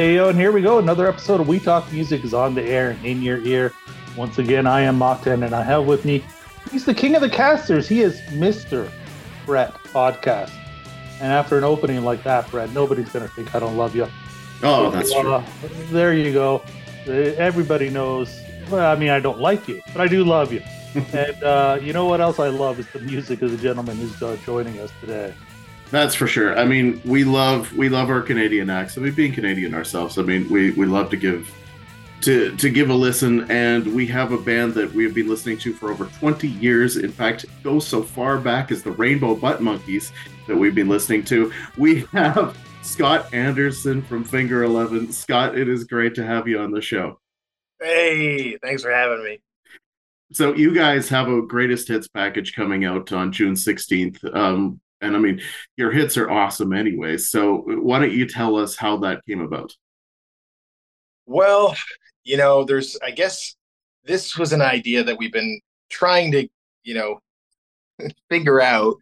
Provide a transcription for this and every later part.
Hey, yo, and here we go. Another episode of We Talk Music is on the air and in your ear. Once again, I am Morten, and I have with me, he's the king of the casters. He is Mr. Brett Podcast. And after an opening like that, Brett, nobody's going to think I don't love you. Oh, that's true. Uh, there you go. Everybody knows. Well, I mean, I don't like you, but I do love you. and uh, you know what else I love is the music of the gentleman who's uh, joining us today. That's for sure. I mean, we love we love our Canadian accent. We've been Canadian ourselves. I mean, we we love to give to to give a listen, and we have a band that we have been listening to for over 20 years. In fact, it goes so far back as the Rainbow Butt Monkeys that we've been listening to. We have Scott Anderson from Finger Eleven. Scott, it is great to have you on the show. Hey, thanks for having me. So you guys have a greatest hits package coming out on June 16th. Um, and I mean, your hits are awesome anyway. So why don't you tell us how that came about? Well, you know, there's, I guess this was an idea that we've been trying to, you know, figure out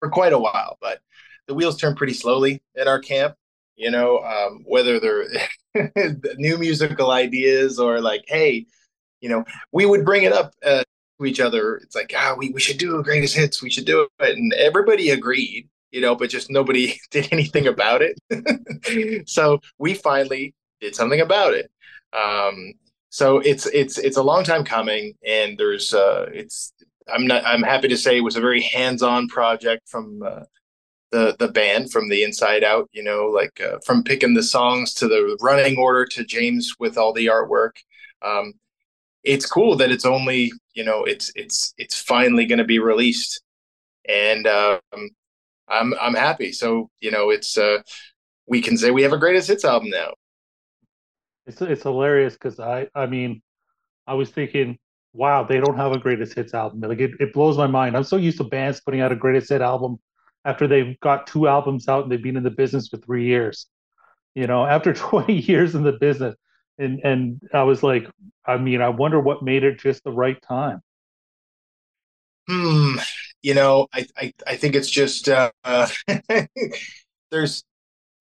for quite a while, but the wheels turn pretty slowly at our camp, you know, um, whether they're new musical ideas or like, hey, you know, we would bring it up uh, each other. It's like, ah, we, we should do greatest hits. We should do it. And everybody agreed, you know, but just nobody did anything about it. so we finally did something about it. Um, so it's it's it's a long time coming, and there's uh, it's I'm not I'm happy to say it was a very hands-on project from uh, the the band from the inside out. You know, like uh, from picking the songs to the running order to James with all the artwork. Um, it's cool that it's only you know it's it's it's finally going to be released. And um, i'm i'm happy. So you know it's uh we can say we have a greatest hits album now. It's it's hilarious because i i mean i was thinking wow they don't have a greatest hits album. Like it, it blows my mind. I'm so used to bands putting out a greatest hit album after they've got two albums out and they've been in the business for three years. You know after 20 years in the business and and I was like, I mean, I wonder what made it just the right time. Hmm. You know, I I, I think it's just uh, there's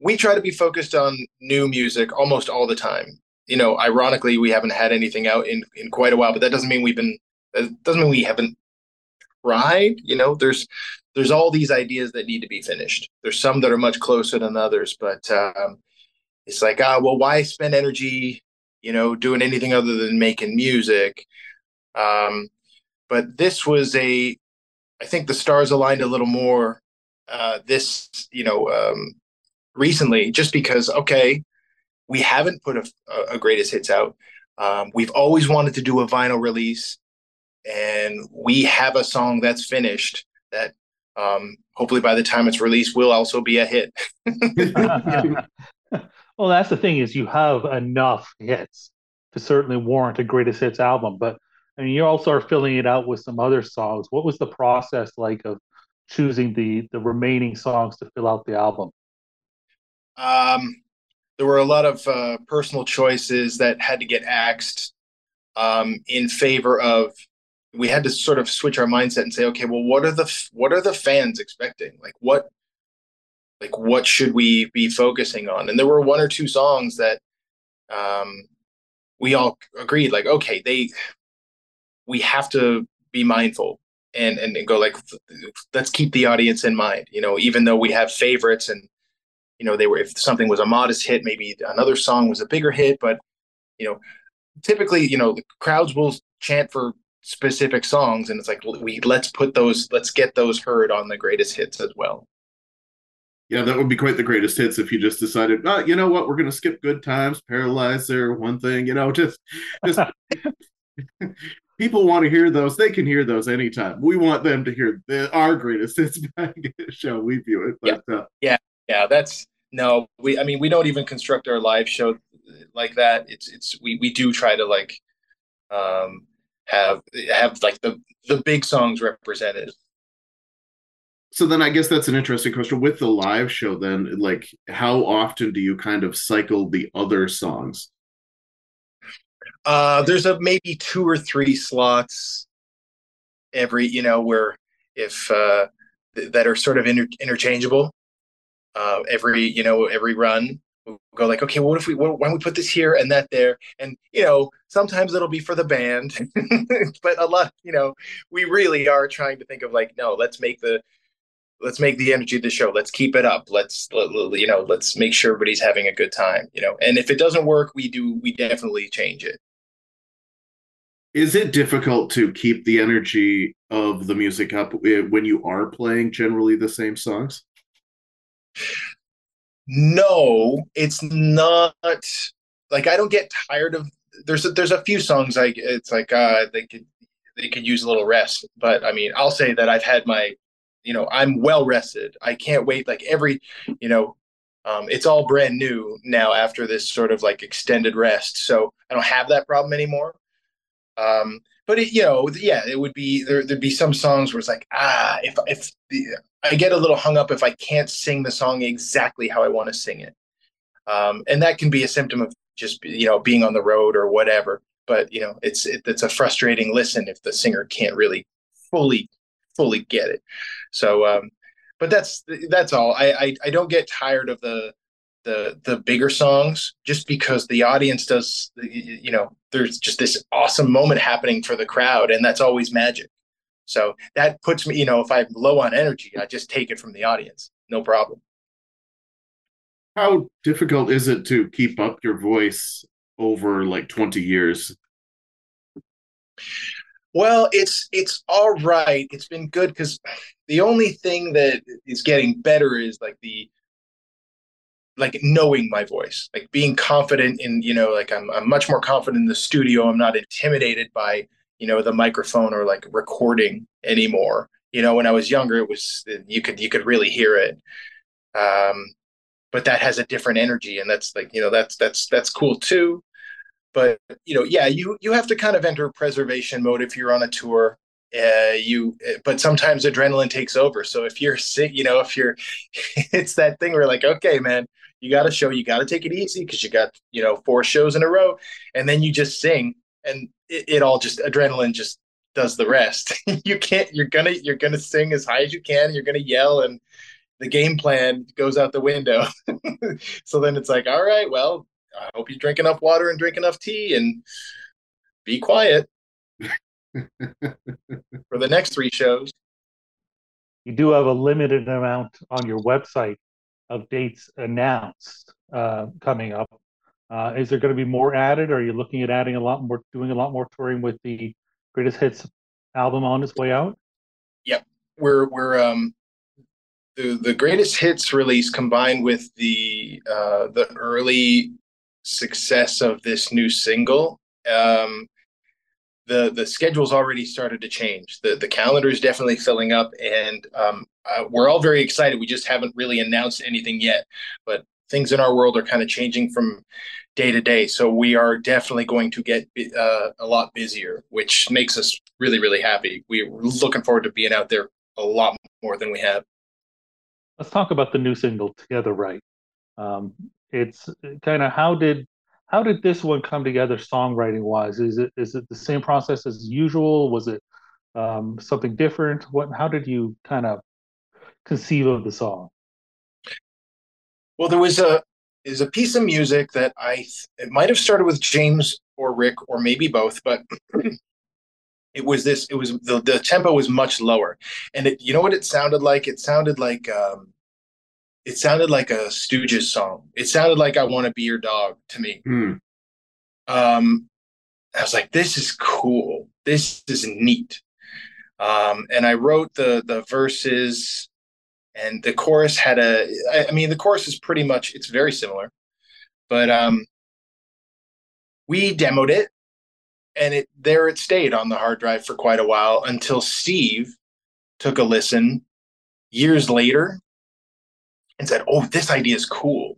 we try to be focused on new music almost all the time. You know, ironically, we haven't had anything out in in quite a while, but that doesn't mean we've been. That doesn't mean we haven't tried. You know, there's there's all these ideas that need to be finished. There's some that are much closer than others, but um, it's like, ah, well, why spend energy, you know, doing anything other than making music? Um, but this was a, I think the stars aligned a little more uh, this, you know, um, recently, just because, okay, we haven't put a, a greatest hits out. Um, we've always wanted to do a vinyl release, and we have a song that's finished that um, hopefully by the time it's released will also be a hit. Well, that's the thing is you have enough hits to certainly warrant a greatest hits album, but I mean you also are filling it out with some other songs. What was the process like of choosing the the remaining songs to fill out the album? Um, there were a lot of uh, personal choices that had to get axed um, in favor of. We had to sort of switch our mindset and say, okay, well, what are the what are the fans expecting? Like, what like what should we be focusing on? And there were one or two songs that um, we all agreed like okay they we have to be mindful and and go like let's keep the audience in mind you know even though we have favorites and you know they were if something was a modest hit maybe another song was a bigger hit but you know typically you know the crowds will chant for specific songs and it's like we let's put those let's get those heard on the greatest hits as well yeah, that would be quite the greatest hits if you just decided, oh, you know what, we're going to skip good times, paralyzer, one thing, you know, just, just people want to hear those. They can hear those anytime. We want them to hear the, our greatest hits show. We view it, but yeah, uh, yeah, yeah, that's no, we. I mean, we don't even construct our live show like that. It's it's we we do try to like um have have like the the big songs represented so then I guess that's an interesting question with the live show then like how often do you kind of cycle the other songs? Uh there's a maybe two or three slots every you know where if uh th- that are sort of inter- interchangeable uh every you know every run we'll go like, okay, well, what if we, what, why don't we put this here and that there? And, you know, sometimes it'll be for the band, but a lot, you know, we really are trying to think of like, no, let's make the, let's make the energy of the show. Let's keep it up. Let's, you know, let's make sure everybody's having a good time, you know, and if it doesn't work, we do, we definitely change it. Is it difficult to keep the energy of the music up eh, when you are playing generally the same songs? No, it's not like I don't get tired of there's a, there's a few songs like it's like uh they could they could use a little rest, but I mean, I'll say that I've had my you know, I'm well rested. I can't wait like every, you know, um, it's all brand new now after this sort of like extended rest. So I don't have that problem anymore. Um, but it, you know, yeah, it would be there. There'd be some songs where it's like, ah, if if the, I get a little hung up if I can't sing the song exactly how I want to sing it, um, and that can be a symptom of just you know being on the road or whatever. But you know, it's it, it's a frustrating listen if the singer can't really fully fully get it. So, um, but that's that's all. I, I I don't get tired of the the the bigger songs just because the audience does you know there's just this awesome moment happening for the crowd and that's always magic so that puts me you know if i'm low on energy i just take it from the audience no problem how difficult is it to keep up your voice over like 20 years well it's it's all right it's been good because the only thing that is getting better is like the like knowing my voice, like being confident in, you know, like I'm, I'm much more confident in the studio. I'm not intimidated by, you know, the microphone or like recording anymore. You know, when I was younger, it was, you could, you could really hear it. Um, but that has a different energy and that's like, you know, that's, that's, that's cool too. But, you know, yeah, you, you have to kind of enter preservation mode if you're on a tour uh, you but sometimes adrenaline takes over. So if you're sick you know if you're it's that thing where like okay man you got to show you got to take it easy because you got you know four shows in a row and then you just sing and it, it all just adrenaline just does the rest. You can't you're gonna you're gonna sing as high as you can you're gonna yell and the game plan goes out the window. So then it's like all right well i hope you drink enough water and drink enough tea and be quiet for the next three shows you do have a limited amount on your website of dates announced uh, coming up. Uh, is there going to be more added? Or are you looking at adding a lot more, doing a lot more touring with the greatest hits album on its way out? Yep, we're we're um, the the greatest hits release combined with the uh, the early success of this new single. Um, the the schedule's already started to change. The the calendar is definitely filling up, and um, uh, we're all very excited. We just haven't really announced anything yet, but things in our world are kind of changing from day to day. So we are definitely going to get uh, a lot busier, which makes us really really happy. We're looking forward to being out there a lot more than we have. Let's talk about the new single "Together Right." Um, it's kind of how did how did this one come together songwriting wise? Is it is it the same process as usual? Was it um, something different? What how did you kind of conceive of the song? Well, there was a is a piece of music that I it might have started with James or Rick or maybe both, but it was this it was the, the tempo was much lower and it you know what it sounded like it sounded like um it sounded like a Stooges song. It sounded like I Want to Be Your Dog to me. Hmm. Um, I was like, this is cool. This is neat. Um, and I wrote the the verses, and the chorus had a. I, I mean, the chorus is pretty much it's very similar, but um, we demoed it, and it there it stayed on the hard drive for quite a while until Steve took a listen years later and said, "Oh, this idea is cool.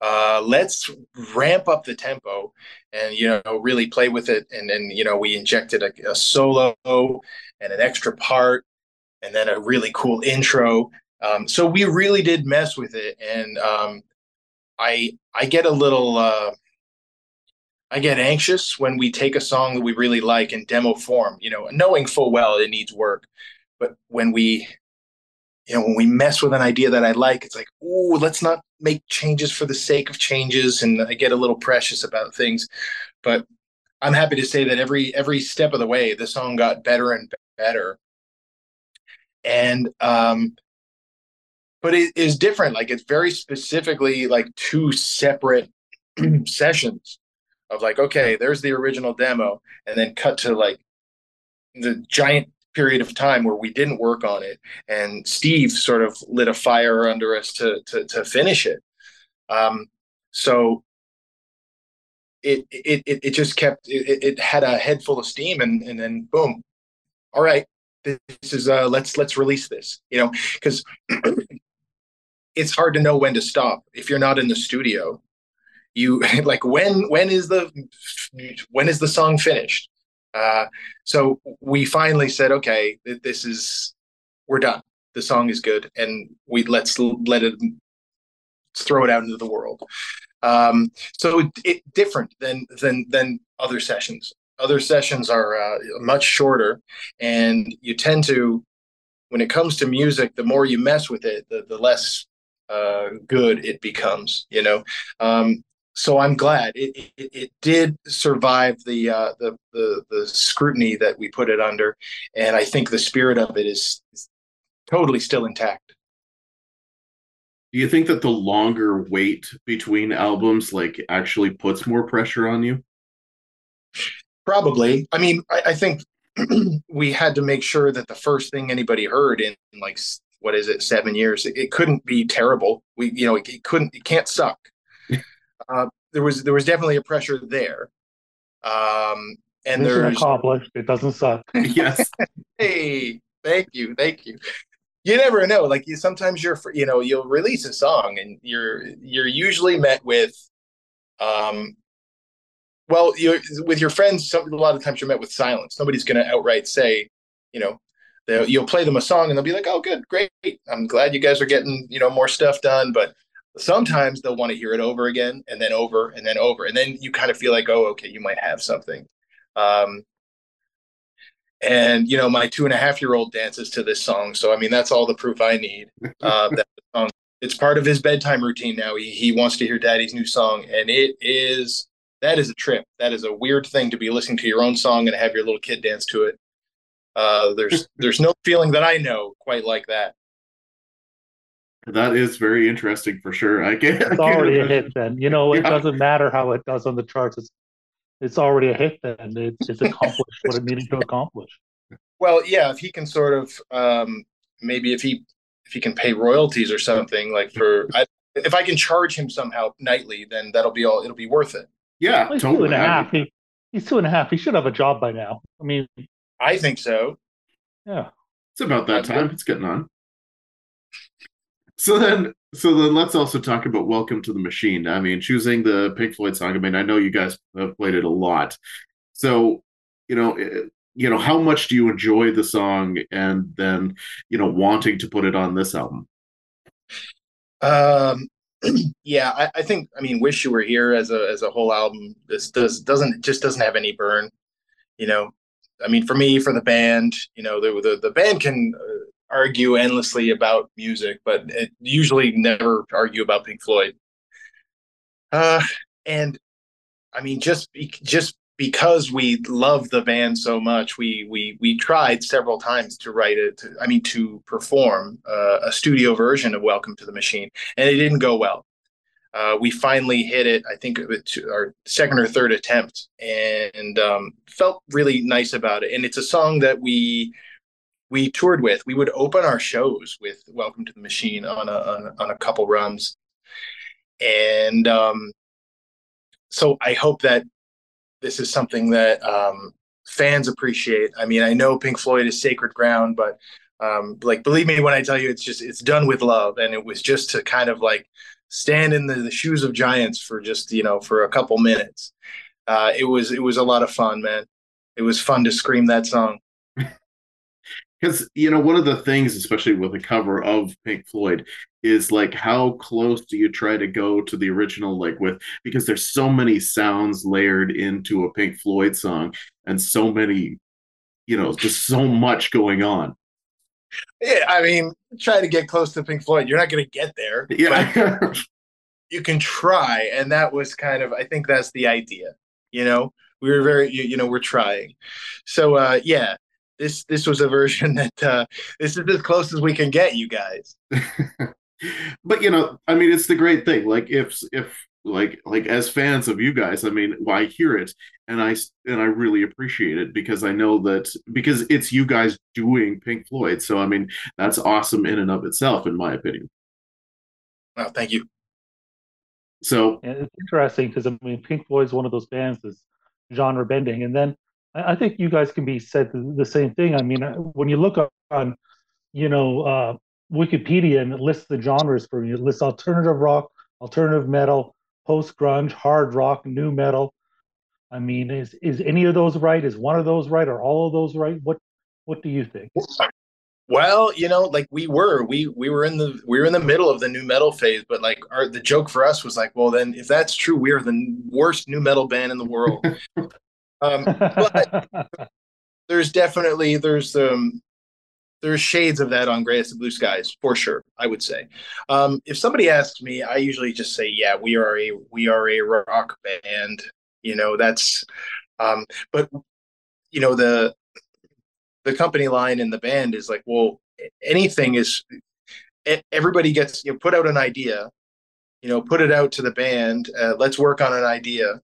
Uh, let's ramp up the tempo and you know really play with it." And then you know we injected a, a solo and an extra part, and then a really cool intro. Um, so we really did mess with it, and um, I I get a little. Uh, I get anxious when we take a song that we really like in demo form, you know, knowing full well it needs work. But when we you know, when we mess with an idea that I like, it's like, oh, let's not make changes for the sake of changes, and I get a little precious about things. But I'm happy to say that every every step of the way, the song got better and better. And um, but it is different. Like it's very specifically like two separate sessions of like, okay, there's the original demo, and then cut to like the giant period of time where we didn't work on it, and Steve sort of lit a fire under us to to, to finish it. Um, so it it it, just kept it, it had a head full of steam, and and then boom, all right, this is uh let's let's release this, you know, because it's hard to know when to stop. If you're not in the studio you like when when is the when is the song finished uh, so we finally said okay this is we're done. The song is good and we let's let it throw it out into the world. Um, so it, it, different than than than other sessions. Other sessions are uh, much shorter and you tend to when it comes to music the more you mess with it the, the less uh, good it becomes you know? Um, so I'm glad it, it, it did survive the, uh, the, the the scrutiny that we put it under, and I think the spirit of it is, is totally still intact. Do you think that the longer wait between albums like actually puts more pressure on you? Probably. I mean, I, I think we had to make sure that the first thing anybody heard in, in like what is it, seven years, it, it, couldn't be terrible. We, you know, it, it couldn't, it can't suck uh, there was there was definitely a pressure there. Um, and Mission there's accomplished. It doesn't suck. yes. hey, thank you, thank you. You never know. Like you, sometimes you're, you know, you'll release a song and you're you're usually met with, um, well, you with your friends. Some, a lot of times you're met with silence. Nobody's going to outright say, you know, you'll play them a song and they'll be like, "Oh, good, great. I'm glad you guys are getting you know more stuff done." But sometimes they'll want to hear it over again and then over and then over and then you kind of feel like oh okay you might have something. Um, and you know my two and a half year old dances to this song so i mean that's all the proof i need uh, that song, it's part of his bedtime routine now he, he wants to hear daddy's new song and it is that is a trip that is a weird thing to be listening to your own song and have your little kid dance to it. Uh, there's there's no feeling that i know quite like that that is very interesting for sure. I get. It's already a hit. Then you know it yeah. doesn't matter how it does on the charts. It's it's already a hit. Then it's it's accomplished what it needed to accomplish. Well, yeah, if he can sort of um, maybe if he if he can pay royalties or something like for I, if I can charge him somehow nightly, then that'll be all. It'll be worth it. Yeah, well, he's totally. Two and a half. He, he's two and a half. He should have a job by now. I mean, I think so. Yeah, it's about that time. It's getting on. So then, so then, let's also talk about "Welcome to the Machine." I mean, choosing the Pink Floyd song. I mean, I know you guys have played it a lot. So, you know, eh, you know, how much do you enjoy the song, and then, you know, wanting to put it on this album? Um, yeah, I, I think. I mean, "Wish You Were Here" as a as a whole album, this does doesn't just doesn't have any burn. You know, I mean, for me, for the band, you know, the the, the band can uh, argue endlessly about music, but usually never argue about Pink Floyd. Uh, and I mean, just be, just because we love the band so much, we we we tried several times to write it. I mean, to perform uh, a studio version of "Welcome to the Machine," and it didn't go well. Uh, we finally hit it. I think our second or third attempt, and um, felt really nice about it. And it's a song that we we toured with. We would open our shows with "Welcome to the Machine" on a on, on a couple runs, and um, so I hope that this is something that um, fans appreciate. I mean, I know Pink Floyd is sacred ground, but um, like believe me when I tell you, it's just it's done with love, and it was just to kind of like stand in the, the shoes of giants for just you know for a couple minutes. Uh, it was it was a lot of fun, man. It was fun to scream that song because you know one of the things especially with a cover of pink floyd is like how close do you try to go to the original like with because there's so many sounds layered into a pink floyd song and so many you know just so much going on Yeah, I mean, try to get close to Pink Floyd. You're not going to get there. Yeah. you can try, and that was kind of. I think that's the idea. You know, we were very. You, you know, we're trying. So uh, yeah, this this was a version that uh, this is as close as we can get, you guys. but you know, I mean, it's the great thing. Like if if like like as fans of you guys, I mean, why well, hear it and I and I really appreciate it because I know that because it's you guys doing Pink Floyd. So I mean, that's awesome in and of itself, in my opinion. Well, thank you. So yeah, it's interesting because I mean, Pink Floyd is one of those bands that's genre bending, and then I think you guys can be said the same thing. I mean, uh, when you look on, you know, uh, Wikipedia and it lists the genres for you, it lists alternative rock, alternative metal, post grunge, hard rock, nu metal. I mean, is is any of those right? Is one of those right? Are all of those right? What what do you think? Well, you know, like we were, we we were in the we were in the middle of the nu metal phase, but like our the joke for us was like, well, then if that's true, we are the worst nu metal band in the world. Um, but there's definitely there's um there's shades of that on Greyest of Blue Skies for sure. I would say. Um, if somebody asks me, I usually just say, yeah, we are a we are a rock band. You know, that's. Um, but you know the the company line in the band is like, well, anything is. Everybody gets you know, put out an idea, you know, put it out to the band. Uh, let's work on an idea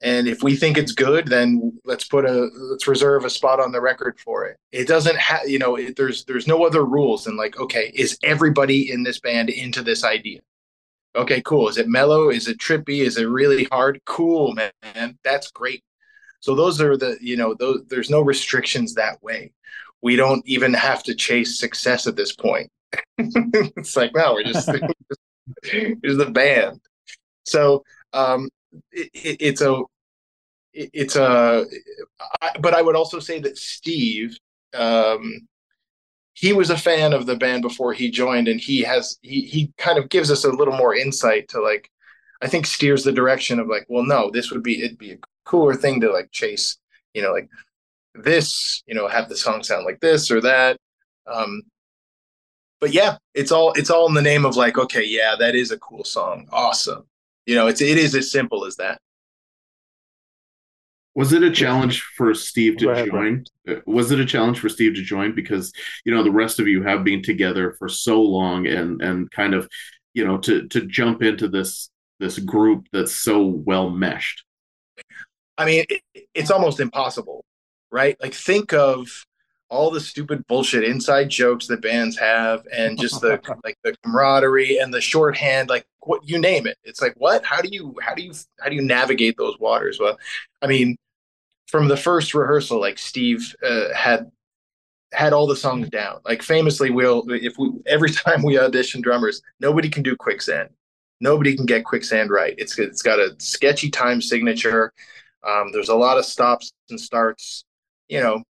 and if we think it's good then let's put a let's reserve a spot on the record for it. It doesn't have you know it, there's there's no other rules than like okay is everybody in this band into this idea? Okay cool. Is it mellow? Is it trippy? Is it really hard? Cool man. That's great. So those are the you know those there's no restrictions that way. We don't even have to chase success at this point. It's like no we're just here's the band. So um it, it's a it's a but i would also say that steve um, he was a fan of the band before he joined and he has he he kind of gives us a little more insight to like i think steers the direction of like well no this would be it'd be a cooler thing to like chase you know like this you know have the song sound like this or that. Um but yeah it's all it's all in the name of like okay yeah that is a cool song. Awesome. You know, it's it is as simple as that. Was it a challenge for Steve to ahead, join? Bro. Uh, was it a challenge for Steve to join because you know the rest of you have been together for so long and and kind of you know to to jump into this this group that's so well meshed? I mean, it, it's almost impossible, right? Like think of all the stupid bullshit inside jokes that bands have and just the like the camaraderie and the shorthand like what you name it it's like what how do you how do you how do you navigate those waters well i mean from the first rehearsal like steve uh, had had all the songs down. Like famously we'll if we every time we audition drummers nobody can do quicksand. Nobody can get quicksand right. It's it's got a sketchy time signature. Um, there's a lot of stops and starts you know.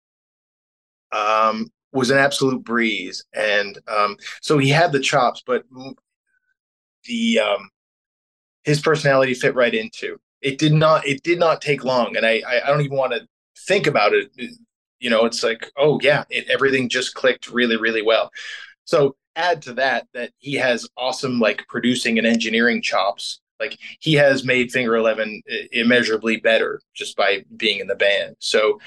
Um, was an absolute breeze, and um, so he had the chops, but the um, his personality fit right into it. Did not it did not take long, and I I, don't even want to think about it. You know, it's like oh yeah, it, everything just clicked really really well. So add to that that he has awesome like producing and engineering chops like he has made Finger Eleven immeasurably better just by being in the band so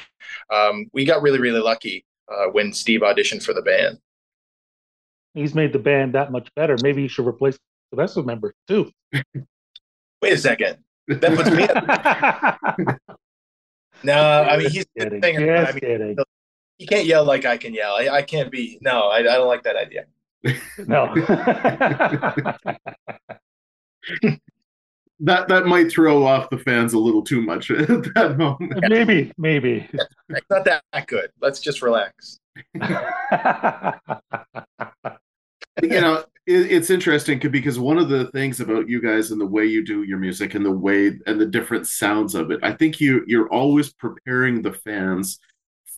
um, we got really really lucky uh, when Steve auditioned for the band. He's made the band that much better. Maybe he should replace the rest of the members too. Wait a second. That puts me. At... no, I mean he's kidding. Singer, I mean, kidding. He can't yell like I can yell. I, I can't be. No, I, I don't like that idea. no. that that might throw off the fans a little too much at that moment. Maybe, maybe. It's not that good. Let's just relax. you know, it, it's interesting because one of the things about you guys and the way you do your music and the way and the different sounds of it, I think you you're always preparing the fans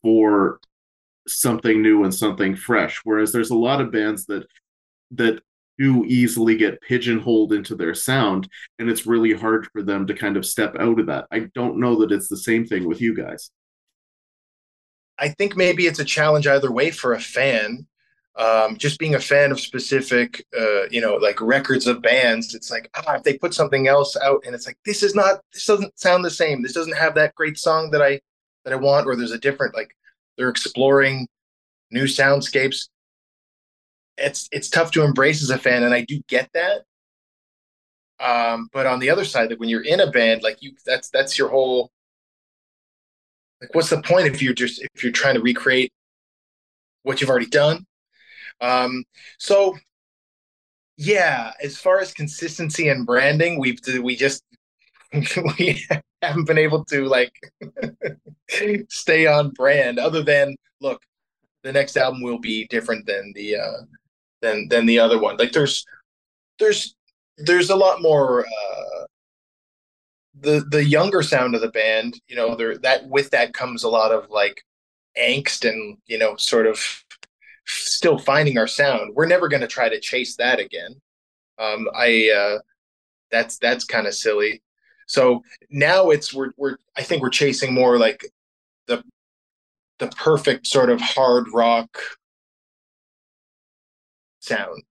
for something new and something fresh. Whereas there's a lot of bands that that do easily get pigeonholed into their sound and it's really hard for them to kind of step out of that. I don't know that it's the same thing with you guys. I think maybe it's a challenge either way for a fan. Um, just being a fan of specific, uh, you know, like records of bands, it's like ah, if they put something else out and it's like this is not, this doesn't sound the same. This doesn't have that great song that I that I want, or there's a different like they're exploring new soundscapes. It's it's tough to embrace as a fan, and I do get that. Um, but on the other side, like when you're in a band, like you, that's that's your whole. Like, what's the point if you're just if you're trying to recreate what you've already done? Um, so yeah, as far as consistency and branding, we've we just we haven't been able to like stay on brand. Other than look, the next album will be different than the uh, than than the other one. Like there's there's there's a lot more uh, the the younger sound of the band. You know, there that with that comes a lot of like angst and you know sort of still finding our sound. We're never going to try to chase that again. Um, I uh, that's that's kind of silly. So now it's we're we're I think we're chasing more like the the perfect sort of hard rock sound.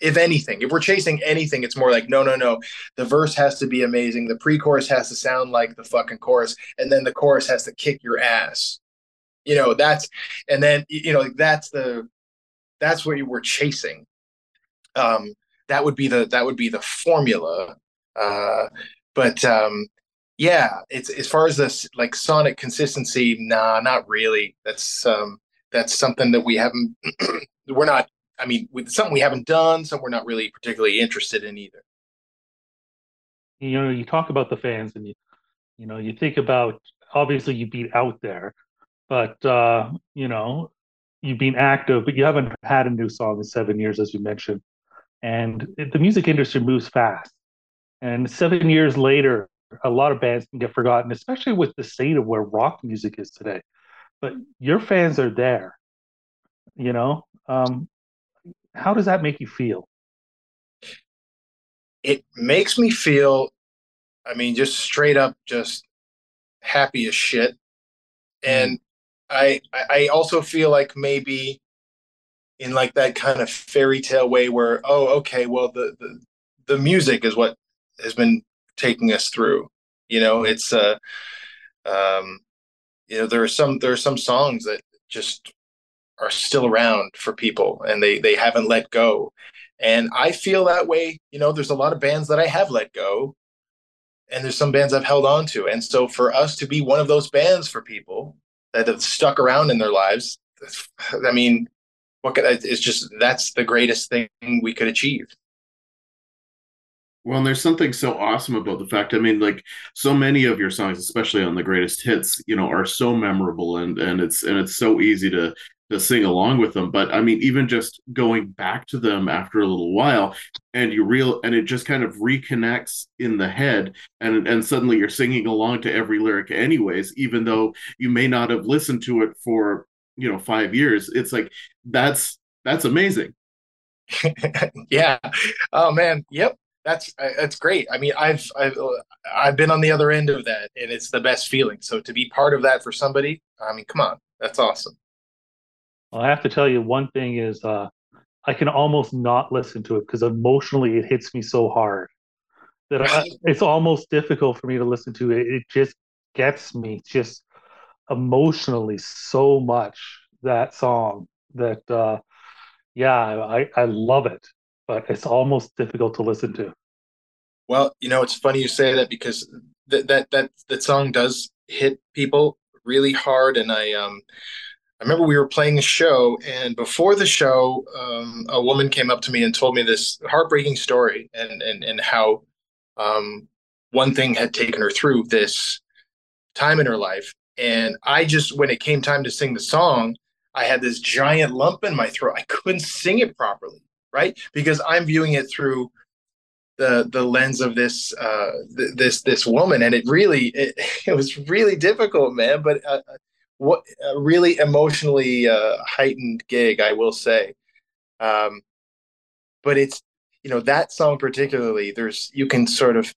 If anything, if we're chasing anything, it's more like no, no, no. The verse has to be amazing. The pre-chorus has to sound like the fucking chorus, and then the chorus has to kick your ass you know that's and then you know that's the that's what you were chasing. Um that would be the that would be the formula. Uh but um yeah it's as far as this like sonic consistency nah not really. That's um that's something that we haven't we're not i mean with something we haven't done something we're not really particularly interested in either. You know you talk about the fans and you you know you think about obviously you beat out there but uh, you know, you've been active, but you haven't had a new song in seven years, as you mentioned. And it, the music industry moves fast. And seven years later, a lot of bands can get forgotten, especially with the state of where rock music is today. But your fans are there. You know, um, how does that make you feel? It makes me feel, I mean, just straight up, just happy as shit. And I I also feel like maybe in like that kind of fairy tale way where oh okay well the the, the music is what has been taking us through you know it's uh um you know there are some there are some songs that just are still around for people and they they haven't let go. And i feel that way you know there's a lot of bands that i have let go and there's some bands i've held on to. And so for us to be one of those bands for people that have stuck around in their lives. I mean, what could, it's just that's the greatest thing we could achieve. Well, and there's something so awesome about the fact. I mean, like so many of your songs, especially on the greatest hits, you know, are so memorable and and it's and it's so easy to to sing along with them. But I mean, even just going back to them after a little while, and you real and it just kind of reconnects in the head, and and suddenly you're singing along to every lyric, anyways, even though you may not have listened to it for you know five years. It's like that's that's amazing. yeah. Oh man. Yep. That's uh, that's great. I mean, I've I've uh, I've been on the other end of that, and it's the best feeling. So to be part of that for somebody, I mean, come on, that's awesome. I have to tell you, one thing is uh, I can almost not listen to it because emotionally it hits me so hard that I, it's almost difficult for me to listen to it. It just gets me just emotionally so much that song that uh, yeah, I, I love it, but it's almost difficult to listen to. Well, you know, it's funny you say that because that that that that song does hit people really hard, and I um I remember we were playing a show, and before the show, um, a woman came up to me and told me this heartbreaking story, and and and how um, one thing had taken her through this time in her life. And I just, when it came time to sing the song, I had this giant lump in my throat. I couldn't sing it properly, right? Because I'm viewing it through the the lens of this uh, th- this this woman, and it really it, it was really difficult, man. But uh, what a really emotionally uh, heightened gig, I will say. Um, but it's you know that song particularly. There's you can sort of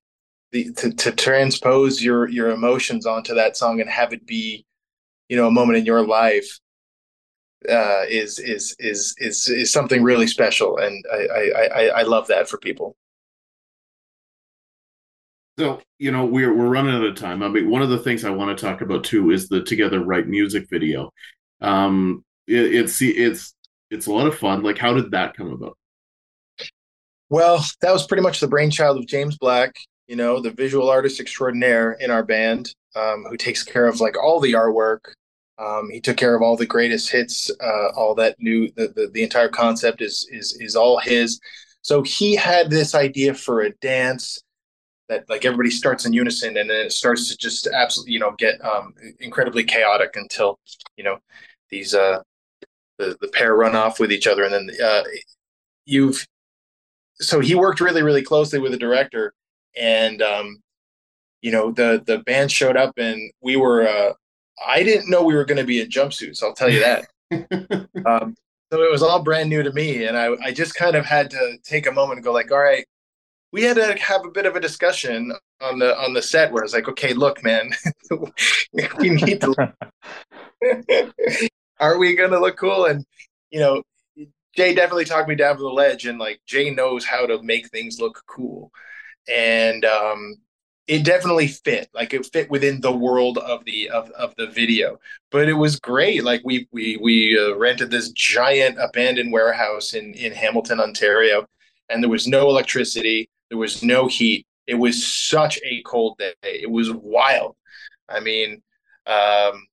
the, to to transpose your your emotions onto that song and have it be you know a moment in your life uh, is is is is is something really special, and I I I love that for people. So you know we're we're running out of time. I mean, one of the things I want to talk about too is the Together Right music video. Um, it, it's it's it's a lot of fun. Like, how did that come about? Well, that was pretty much the brainchild of James Black. You know, the visual artist extraordinaire in our band, um, who takes care of like all the artwork. Um, he took care of all the greatest hits, uh, all that new. The, the the entire concept is is is all his. So he had this idea for a dance that like everybody starts in unison and then it starts to just absolutely you know get um, incredibly chaotic until you know these uh the, the pair run off with each other. And then uh you've so he worked really really closely with the director and um you know the the band showed up and we were uh i didn't know we were going to be in jumpsuits i'll tell you that. Um so it was all brand new to me and i i just kind of had to take a moment and go like all right we had to have a bit of a discussion on the on the set where it's like, okay, look, man, we need to. Are we gonna look cool? And you know, Jay definitely talked me down from the ledge, and like Jay knows how to make things look cool, and um, it definitely fit. Like it fit within the world of the of, of the video, but it was great. Like we we we uh, rented this giant abandoned warehouse in in Hamilton, Ontario, and there was no electricity there was no heat. It was such a cold day. It was wild. I mean, um,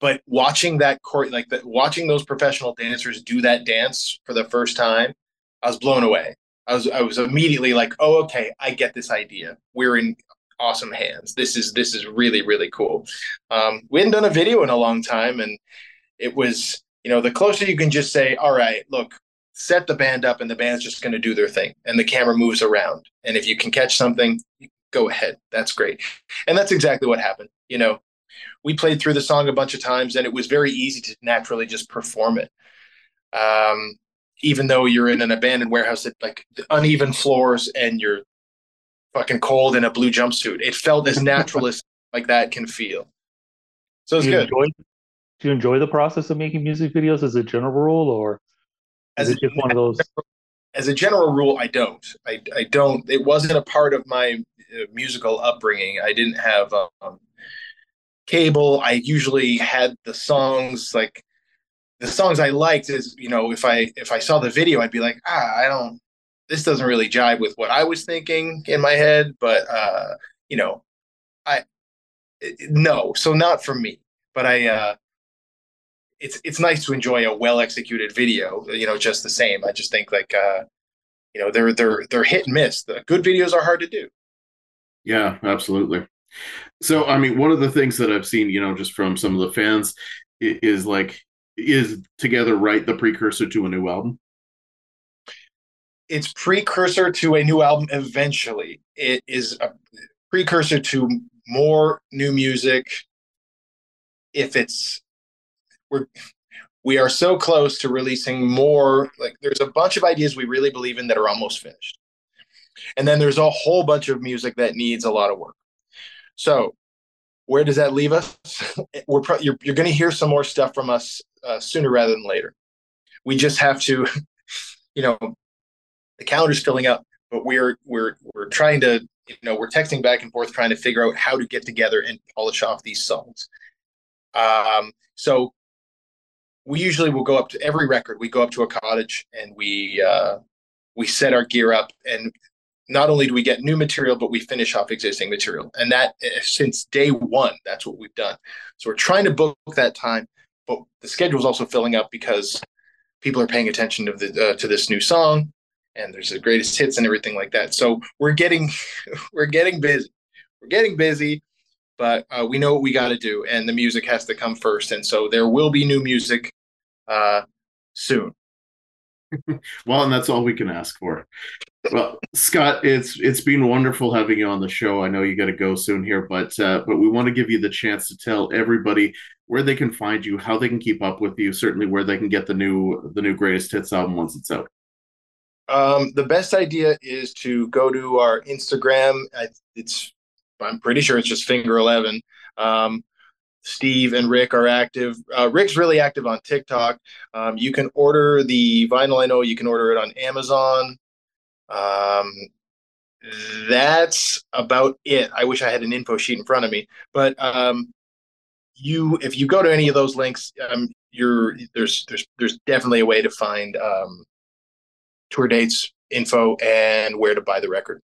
but watching that court, like the, watching those professional dancers do that dance for the first time, I was blown away. I was I was immediately like, oh, okay, I get this idea. We're in awesome hands. This is this is really really cool. Um, we hadn't done a video in a long time, and it was you know the closer you can just say, all right, look, set the band up and the band's just going to do their thing and the camera moves around. And if you can catch something go ahead. That's great. And that's exactly what happened you know. We played through the song a bunch of times and it was very easy to naturally just perform it. Um, even though you're in an abandoned warehouse that like uneven floors and you're fucking cold in a blue jumpsuit it felt as natural as like that can feel. So it's good. enjoy, do you enjoy the process of making music videos as a general rule or as a, just one of those? As a general rule, I don't. I, I don't. It wasn't a part of my uh, musical upbringing. I didn't have um, cable. I usually had the songs like the songs I liked. Is you know if I if I saw the video, I'd be like, ah, I don't. This doesn't really jive with what I was thinking in my head. But uh, you know, I no. So not for me. But I uh, it's it's nice to enjoy a well executed video. You know, just the same. I just think like uh, you know they're they're they're hit and miss. The good videos are hard to do. Yeah, absolutely. So I mean, one of the things that I've seen, you know, just from some of the fans, is like is together right the precursor to a new album. It's precursor to a new album. Eventually, it is a precursor to more new music. If it's we're we are so close to releasing more like there's a bunch of ideas we really believe in that are almost finished. And then there's a whole bunch of music that needs a lot of work. So where does that leave us? We're pro- you're, you're going to hear some more stuff from us uh, sooner rather than later. We just have to you know the calendar's filling up but we're we're we're trying to you know we're texting back and forth trying to figure out how to get together and polish off these songs. Um so we usually will go up to every record. We go up to a cottage and we uh, we set our gear up, and not only do we get new material, but we finish off existing material. And that eh, since day one, that's what we've done. So we're trying to book that time, but the schedule is also filling up because people are paying attention to the uh, to this new song, and there's the greatest hits and everything like that. So we're getting we're getting busy. We're getting busy but uh, we know what we got to do, and the music has to come first. And so there will be new music uh, soon. well, and that's all we can ask for. Well, Scott, it's it's been wonderful having you on the show. I know you got to go soon here, but uh, but we want to give you the chance to tell everybody where they can find you, how they can keep up with you, certainly where they can get the new the new greatest hits album once it's out. Um, the best idea is to go to our Instagram. It's I'm pretty sure it's just Finger Eleven. Um, Steve and Rick are active. Uh, Rick's really active on TikTok. Um, you can order the vinyl. I know you can order it on Amazon. Um, that's about it. I wish I had an info sheet in front of me, but um, you, if you go to any of those links, um, you're there's there's there's definitely a way to find um, tour dates, info, and where to buy the record.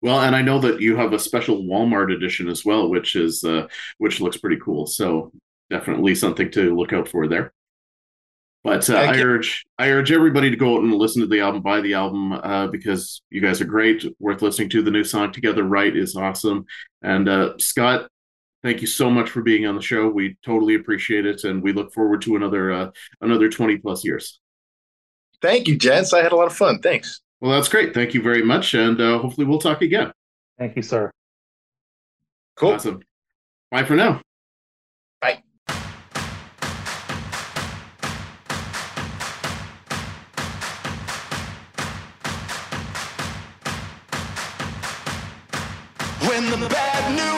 Well, and I know that you have a special Walmart edition as well, which is uh, which looks pretty cool. So definitely something to look out for there. But uh, I urge I urge everybody to go out and listen to the album, buy the album, uh, because you guys are great, worth listening to. The new song "Together Right" is awesome. And uh, Scott, thank you so much for being on the show. We totally appreciate it, and we look forward to another uh, another twenty plus years. Thank you, gents. I had a lot of fun. Thanks. Well, that's great. Thank you very much. And uh, hopefully we'll talk again. Thank you, sir. Cool. Awesome. Bye for now. Bye. When the bad news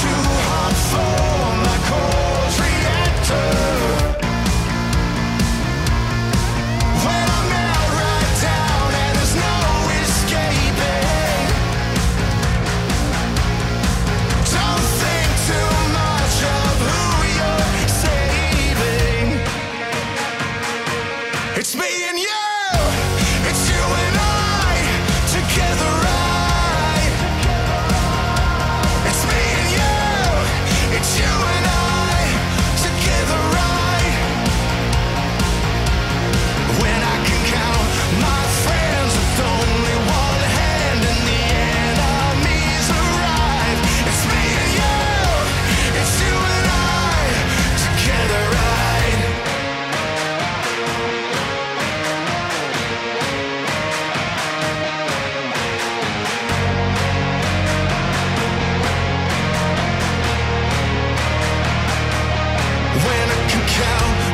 too hot for when I can count.